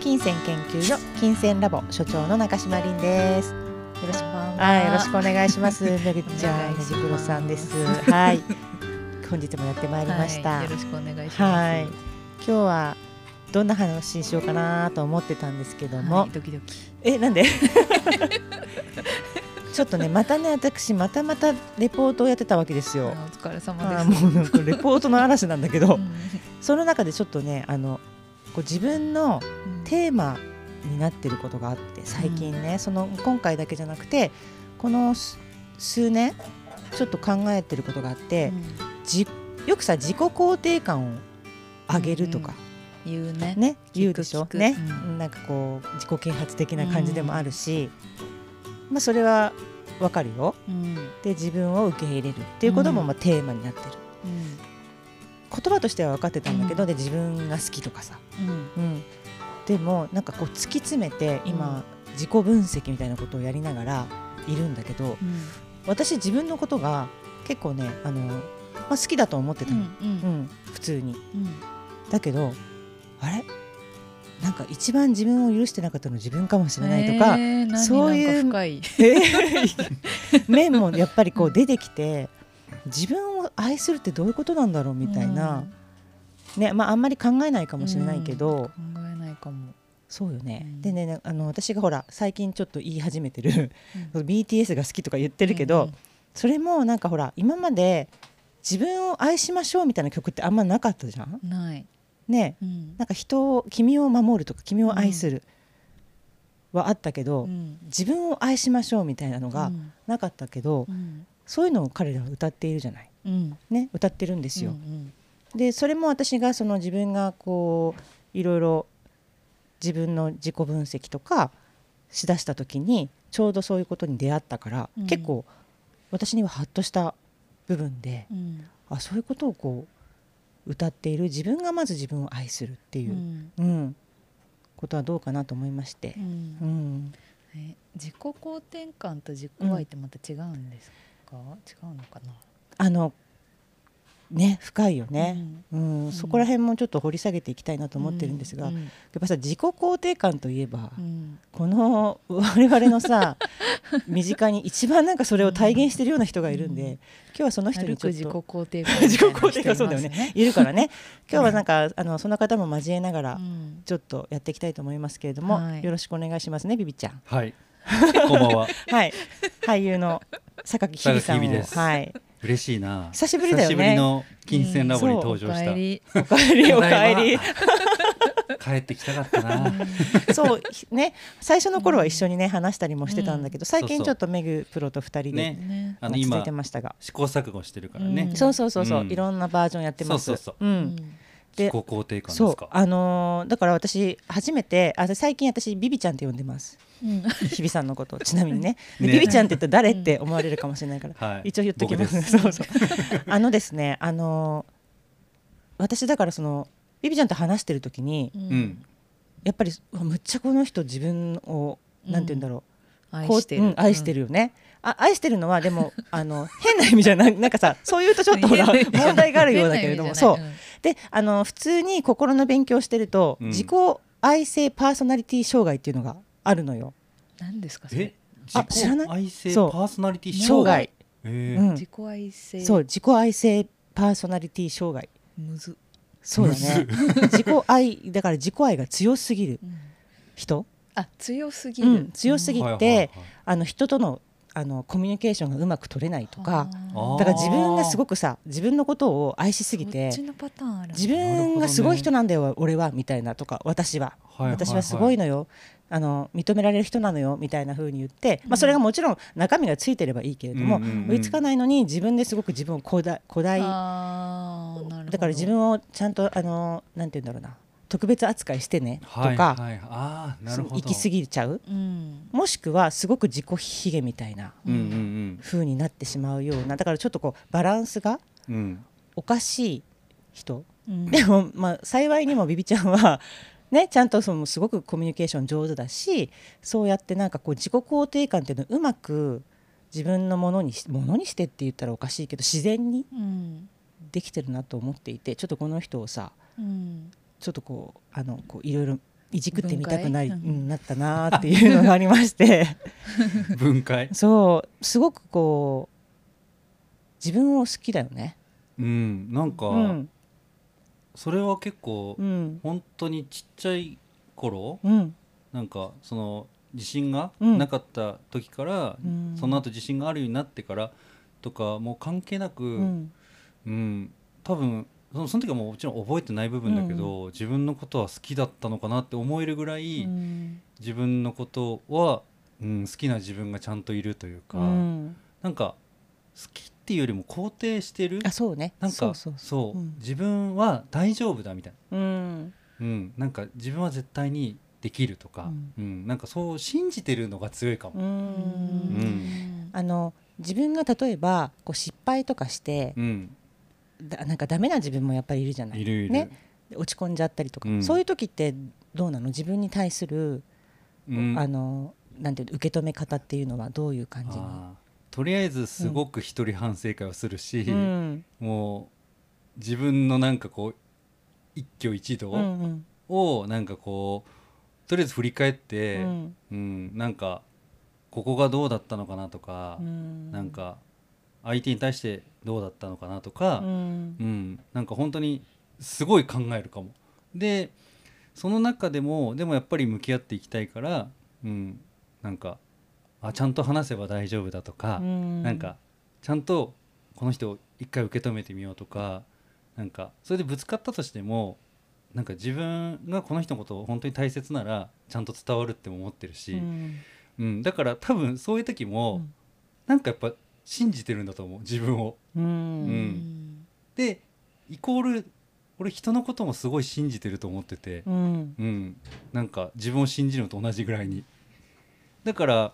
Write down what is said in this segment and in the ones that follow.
金銭研究所金銭ラボ所長の中島凛です。よろしくはいよろしくお願いします。めぐちゃんめじくろさんです。はい。本日もやってまいりました、はい、よろしくお願いします。はい。今日はどんな話にしようかなと思ってたんですけども、はいドキドキ。えなんで？ちょっとねまたね私またまたレポートをやってたわけですよ。お疲れ様です。もうなんかレポートの嵐なんだけど、うん。その中でちょっとねあのこう自分のうん。テーマになってることがあって最近ね、その今回だけじゃなくてこの数数年ちょっと考えてることがあって、じよくさ自己肯定感を上げるとか、言うね。ね言うでしょ？ね、うん。なんかこう自己啓発的な感じでもあるし、まあそれはわかるよ。うん。で自分を受け入れるっていうこともうん。まあテーマになってる、言葉としては分かってたんだけど、うん。で自分が好きとかさ、うん。うん、でもなんかこう突き詰めて今、自己分析みたいなことをやりながらいるんだけどうん。私自分のことが結構ねあの、まあ、好きだと思ってたの、うんううん。ん普通に。うん。だけどあれ？なんか一番自分を許してなかったの自分かもしれないとか、えー何そういう 面もやっぱりこう出てきて自分を愛するってどういうことなんだろうみたいな、ねまあ、あんまり考えないかもしれないけど、うん。考えないかも。そうよね、うん。でねあの私がほら最近ちょっと言い始めてる、うん。BTS が好きとか言ってるけど、それもなんかほら今まで自分を愛しましょうみたいな曲ってあんまなかったじゃん？うんない。ね。うん。なんか人を君を守るとか君を愛するはあったけど、うん。自分を愛しましょうみたいなのがうん。なかったけど、うんそういうのを彼らは歌っているじゃない。うん。ね歌ってるんですよ、うんでそれも私がその自分がこういろいろ自分の自己分析とかしだした時にちょうどそういうことに出会ったから、うん。結構私にはハッとした部分でうん。あそういうことをこう歌っている。自分がまず自分を愛するっていうう、ん。うん。ことはどうかなと思いまして。う、ん。自己肯定感と自己愛ってまた違うんですか、違うのかな。あのね深いよね、うん。ん。そこら辺もちょっと掘り下げていきたいなと思ってるんですが、うんやっぱさ自己肯定感といえば、うん。この 我々のさ 身近に一番なんかそれを体現してるような人がいるんで、うん。今日はその人にちょっと肯定感 自己肯定感そうだよね。いるからね。今日はなんか、あのその方も交えながらうん。ちょっとやっていきたいと思いますけれども、はい。よろしくお願いしますねビビちゃん。はい。こんばんは。はい。俳優の榊ひびさんを。はい。嬉しいな。久しぶりだよね。久しぶりの金銭ラボに登場おした。帰り おかえり。おかえり帰ってきたかったな。そうね最初の頃は一緒にね話したりもしてたんだけど、最近ちょっとメグプロと二人で、ね。ねあの今続いてましたが。試行錯誤してるからね。うん。そうそうそうそう、うん。いろんなバージョンやってます。そうそうそう。うん。で自己肯定感ですか？そうあのーだから私初めてあ最近私ビビちゃんって呼んでます。うん。日比さんのこと ちなみにね。でね。ビビちゃんって言ったら誰って思われるかもしれないから、はい。一応言っときます。そうそう。あのですねあのー私だからそのビビちゃんと話してる時にううん。ん。やっぱりむっちゃこの人自分をなんて言うんだろう、愛してる。こううん愛してるよね、あ愛してるのはでもあの変な意味じゃない。なんかさそういうとちょっとほら問題があるようだけれども。そう変な意味であの普通に心の勉強してると、うん。自己愛性パーソナリティ障害っていうのがあるのよ。何ですかそれ？え、あ知らない？愛性そう。パーソナリティ障障害。害。えー。うん。自己愛性。そう自己愛性パーソナリティ障害。むず。そうだね。自己愛だから自己愛が強すぎるうん。人、あ強すぎる。うん、強すぎて、はいはいはい。あの人とのあのコミュニケーションがうまく取れないとかだから自分がすごくさ自分のことを愛しすぎそてっちのパターンある。自分がすごい人なんだよ、俺はみたいなとか私は、はいはいはい。私はすごいのよ。あの認められる人なのよみたいな風に言って、まあ、それがもちろん中身がついてればいいけれども、うんうんうん。追いつかないのに自分ですごく自分を誇大誇大あーなるほど。だから自分をちゃんとあのなんて言うんだろうな特別扱いしてねとか。行き過ぎちゃう。うん。もしくはすごく自己卑下みたいな風になってしまうような。だからちょっとこうバランスが。おかしい人。うん。でも、まあ、幸いにもビビちゃんは、ね、ちゃんとそのすごくコミュニケーション上手だしそうやってなんかこう自己肯定感っていうのをうまく自分のものにしものにしてって言ったらおかしいけど自然にうん。できてるなと思っていてちょっとこの人をさうんちょっとこうあのこういろいろいじくってみたくなり、うんなったなっていうのがありまして。分解？そうすごくこう自分を好きだよね。うんなんか、うん。それは結構、うん。本当にちっちゃい頃うん。なんかその自信がうん。なかった時から、うん。その後自信があるようになってからとかもう関係なく、ううんん多分そのその時はもちろん覚えてない部分だけど、自分のことは好きだったのかなって思えるぐらい、うん。自分のことは、うん、好きな自分がちゃんといるというか、うん。なんか好きっていうよりも肯定してるあそうね。なんかそう自分は大丈夫だみたいうん。な、うん、なんか自分は絶対にできるとか、うん。なんかそう信じてるのが強いかも。うん。ん。あの自分が例えばこう失敗とかしてうん、だなんかダメな自分もやっぱりいるじゃない。いるいる、ね。落ち込んじゃったりとか、うん。そういう時ってどうなの？自分に対する、うん。あのなんていうの？受け止め方っていうのはどういう感じにとりあえずすごく一人反省会をするし、うん。もう自分のなんかこう一挙一動をなんかこうとりあえず振り返って、ううんんなんかここがどうだったのかなとか、うん。なんか相手に対してどうだったのかなとかう、ん。うん。なんか本当にすごい考えるかも。でその中でもでもやっぱり向き合っていきたいから、うん、なんかあちゃんと話せば大丈夫だとか、うん。なんかちゃんとこの人を一回受け止めてみようとかなんかそれでぶつかったとしてもなんか自分がこの人のことを本当に大切ならちゃんと伝わるっても思ってるし、うん。うん。だから多分そういう時も、うん。なんかやっぱ信じてるんだと思う自分を。ううんん。でイコール俺人のこともすごい信じてると思ってて、うん。うん、なんか自分を信じるのと同じぐらいに。だから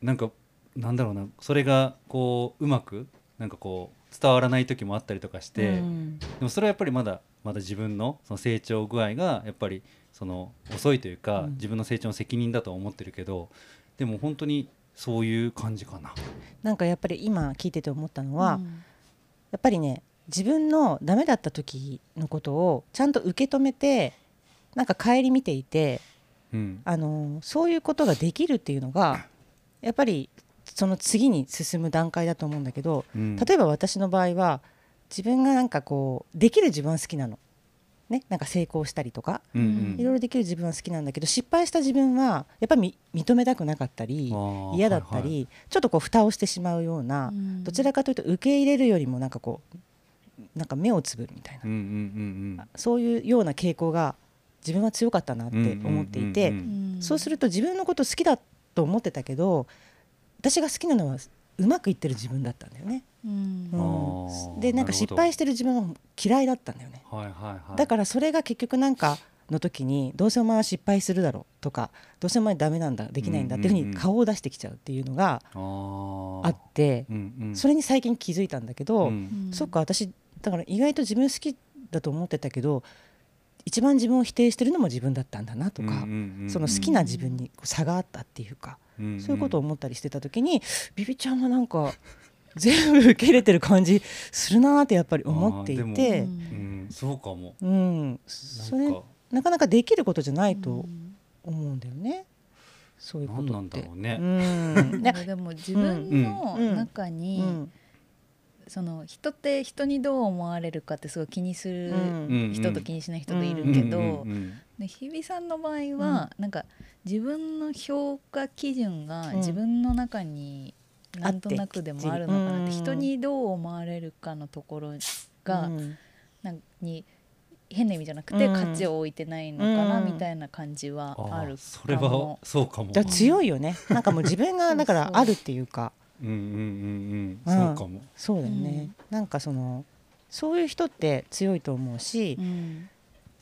なんかなんだろうなそれがこううまくなんかこう伝わらない時もあったりとかして、うん。でもそれはやっぱりまだまだ自分のその成長具合がやっぱりその遅いというか、うん。自分の成長の責任だとは思ってるけどでも本当にそういう感じかな。なんかやっぱり今聞いてて思ったのは、うんやっぱりね自分のダメだった時のことをちゃんと受け止めてなんか顧みていてうんあのそういうことができるっていうのが やっぱりその次に進む段階だと思うんだけどうん例えば私の場合は自分がなんかこうできる自分は好きなの。ね、なんか成功したりとかうんうん。いろいろできる自分は好きなんだけど失敗した自分はやっぱりみ認めたくなかったり嫌だったり、はいはい。ちょっとこう蓋をしてしまうような、うん。どちらかというと受け入れるよりもなんかこうなんか目をつぶるみたいな、うんうんうんそういうような傾向が自分は強かったなって思っていて、うんうん。うんうん。そうすると自分のこと好きだと思ってたけど私が好きなのはうまくいってる自分だったんだよね。うん。でなんか失敗してる自分は嫌いだったんだよね。はいはいはい。だからそれが結局なんかの時にどうせお前は失敗するだろうとかどうせお前ダメなんだできないんだっていうふうに顔を出してきちゃうっていうのがあってうんうん。それに最近気づいたんだけど、うん。そっか私だから意外と自分好きだと思ってたけど一番自分を否定してるのも自分だったんだなとか、うんうんうんうん。その好きな自分にこう差があったっていうか、うんん。そういうことを思ったりしてた時にビビちゃんはなんか全部受け入れてる感じするなーってやっぱり思っていて。で、ううん。そうかも。うん、それなんか。なかできることじゃないとうん。思うんだよね。そういうことって。何なんだろうね。うん。でも自分のうん。中に、うん。その人って人にどう思われるかってすごい気にするうん人と気にしない人がいるうん。けど、日比さんの場合は、なんか自分の評価基準がうん。自分の中になんとなくでもあるのかなって、人にどう思われるかのところが、うん。なんに変な意味じゃなくてうん。価値を置いてないのかなうんみたいな感じはあるそれは。そうかも。強いよね。なんかもう自分がだからあるっていうか、うんうんうんううん。んそうかも。そうだよね。なんかそのそういう人って強いと思うしう、ん。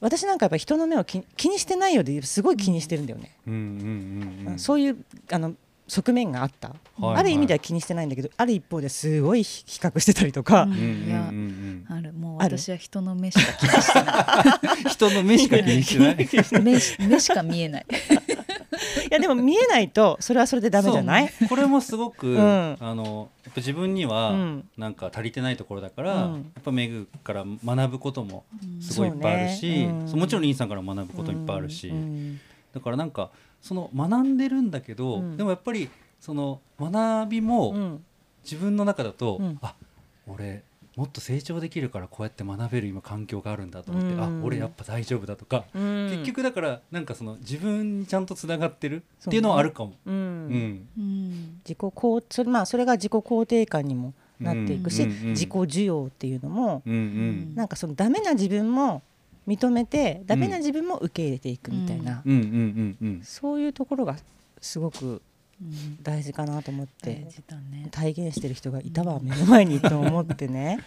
私なんかやっぱ人の目を気気にしてないようですごい気にしてるんだよね。うんうんうん。うんそういうあの側面があった。はいある意味では気にしてないんだけど、ある一方ですごい比較してたりとか。う。んうんうんうん。あるもう私は人の目しか気にしてな 人の目しか気にしてない。い 目し目しか見えない。やでも見えないとそれはそれでダメじゃない？これもすごく、うん。あのやっぱ自分にはうん。なんか足りてないところだから、うん。やっぱメグから学ぶこともすごいいっぱいあるし、ね。うん。もちろんリンさんから学ぶこといっぱいあるし、うんだからなんかその学んでるんだけど、うん。でもやっぱりその学びもうん。自分の中だと、うん。あ俺もっと成長できるからこうやって学べる今環境があるんだと思って、うん。あ俺やっぱ大丈夫だとか、うん。結局だからなんかその自分にちゃんとつながってるっていうのはあるかも。うん。うん。うん。自己肯それまあそれが自己肯定感にもなっていくし、うんうんうん。自己需要っていうのもうんうん。なんかそのダメな自分も認めてダメな自分も受け入れていくみたいな、そういうところがすごくうん。大事かなと思って。体現してる人がいたわ目の前に と思ってね。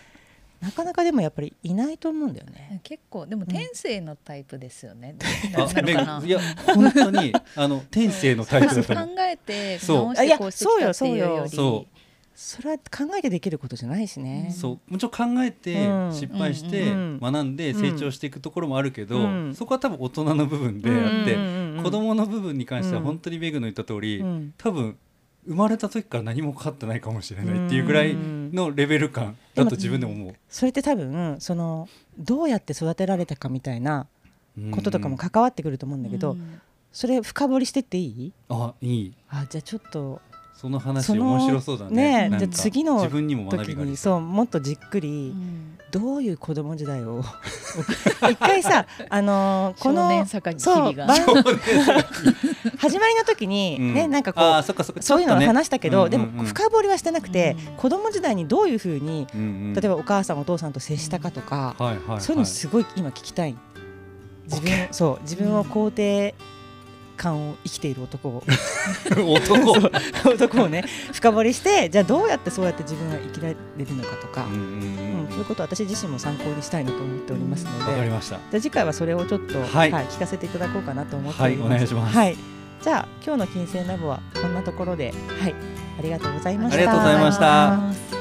なかなかでもやっぱりいないと思うんだよね。結構でも天性のタイプですよね、いや本当にあの 天性のタイプだと考。えてそう。直してこうしてきたっていうよりそそれは考えてできることじゃないしね。そう。もちろん考えてうん。失敗してうん学んで成長していくところもあるけど、うん。そこは多分大人の部分であって、うんうんうんうん。子供の部分に関してはうん。本当にメグの言った通り、うん。多分生まれた時から何もかかってないかもしれないっていうぐらいのレベル感だと自分でも思う。それって多分そのどうやって育てられたかみたいなうん。こととかも関わってくると思うんだけど、うん。それ深掘りしてっていい？あいい。あじゃあちょっとその話その面白そうだね。ねじゃあ次の自分にも学時にそうもっとじっくうりん。どういう子供時代を？一回さあのーこ少の年坂に日そが番始まりの時にうん。ね、なんかこうそっかそっか。そういうのを話したけど、うんうんうん。も深掘りはしてなくて、うん子供時代にどういうふうにうんうん。例えばお母さんお父さんと接したかとか、はいはいはい。そういうのすごい今聞きたい。自分をそう自分を肯定感を生きている男を。男？男をね深掘りしてじゃあどうやってそうやって自分が生きられるのかとか、うんそういうことを私自身も参考にしたいなと思っておりますので、わかりました。じゃあ次回はそれをちょっと、ははいい聞かせていただこうかなと思っております。はいお願いします。はい、じゃあ今日の金星ラボはこんなところで、はい、ありがとうございました。ありがとうございました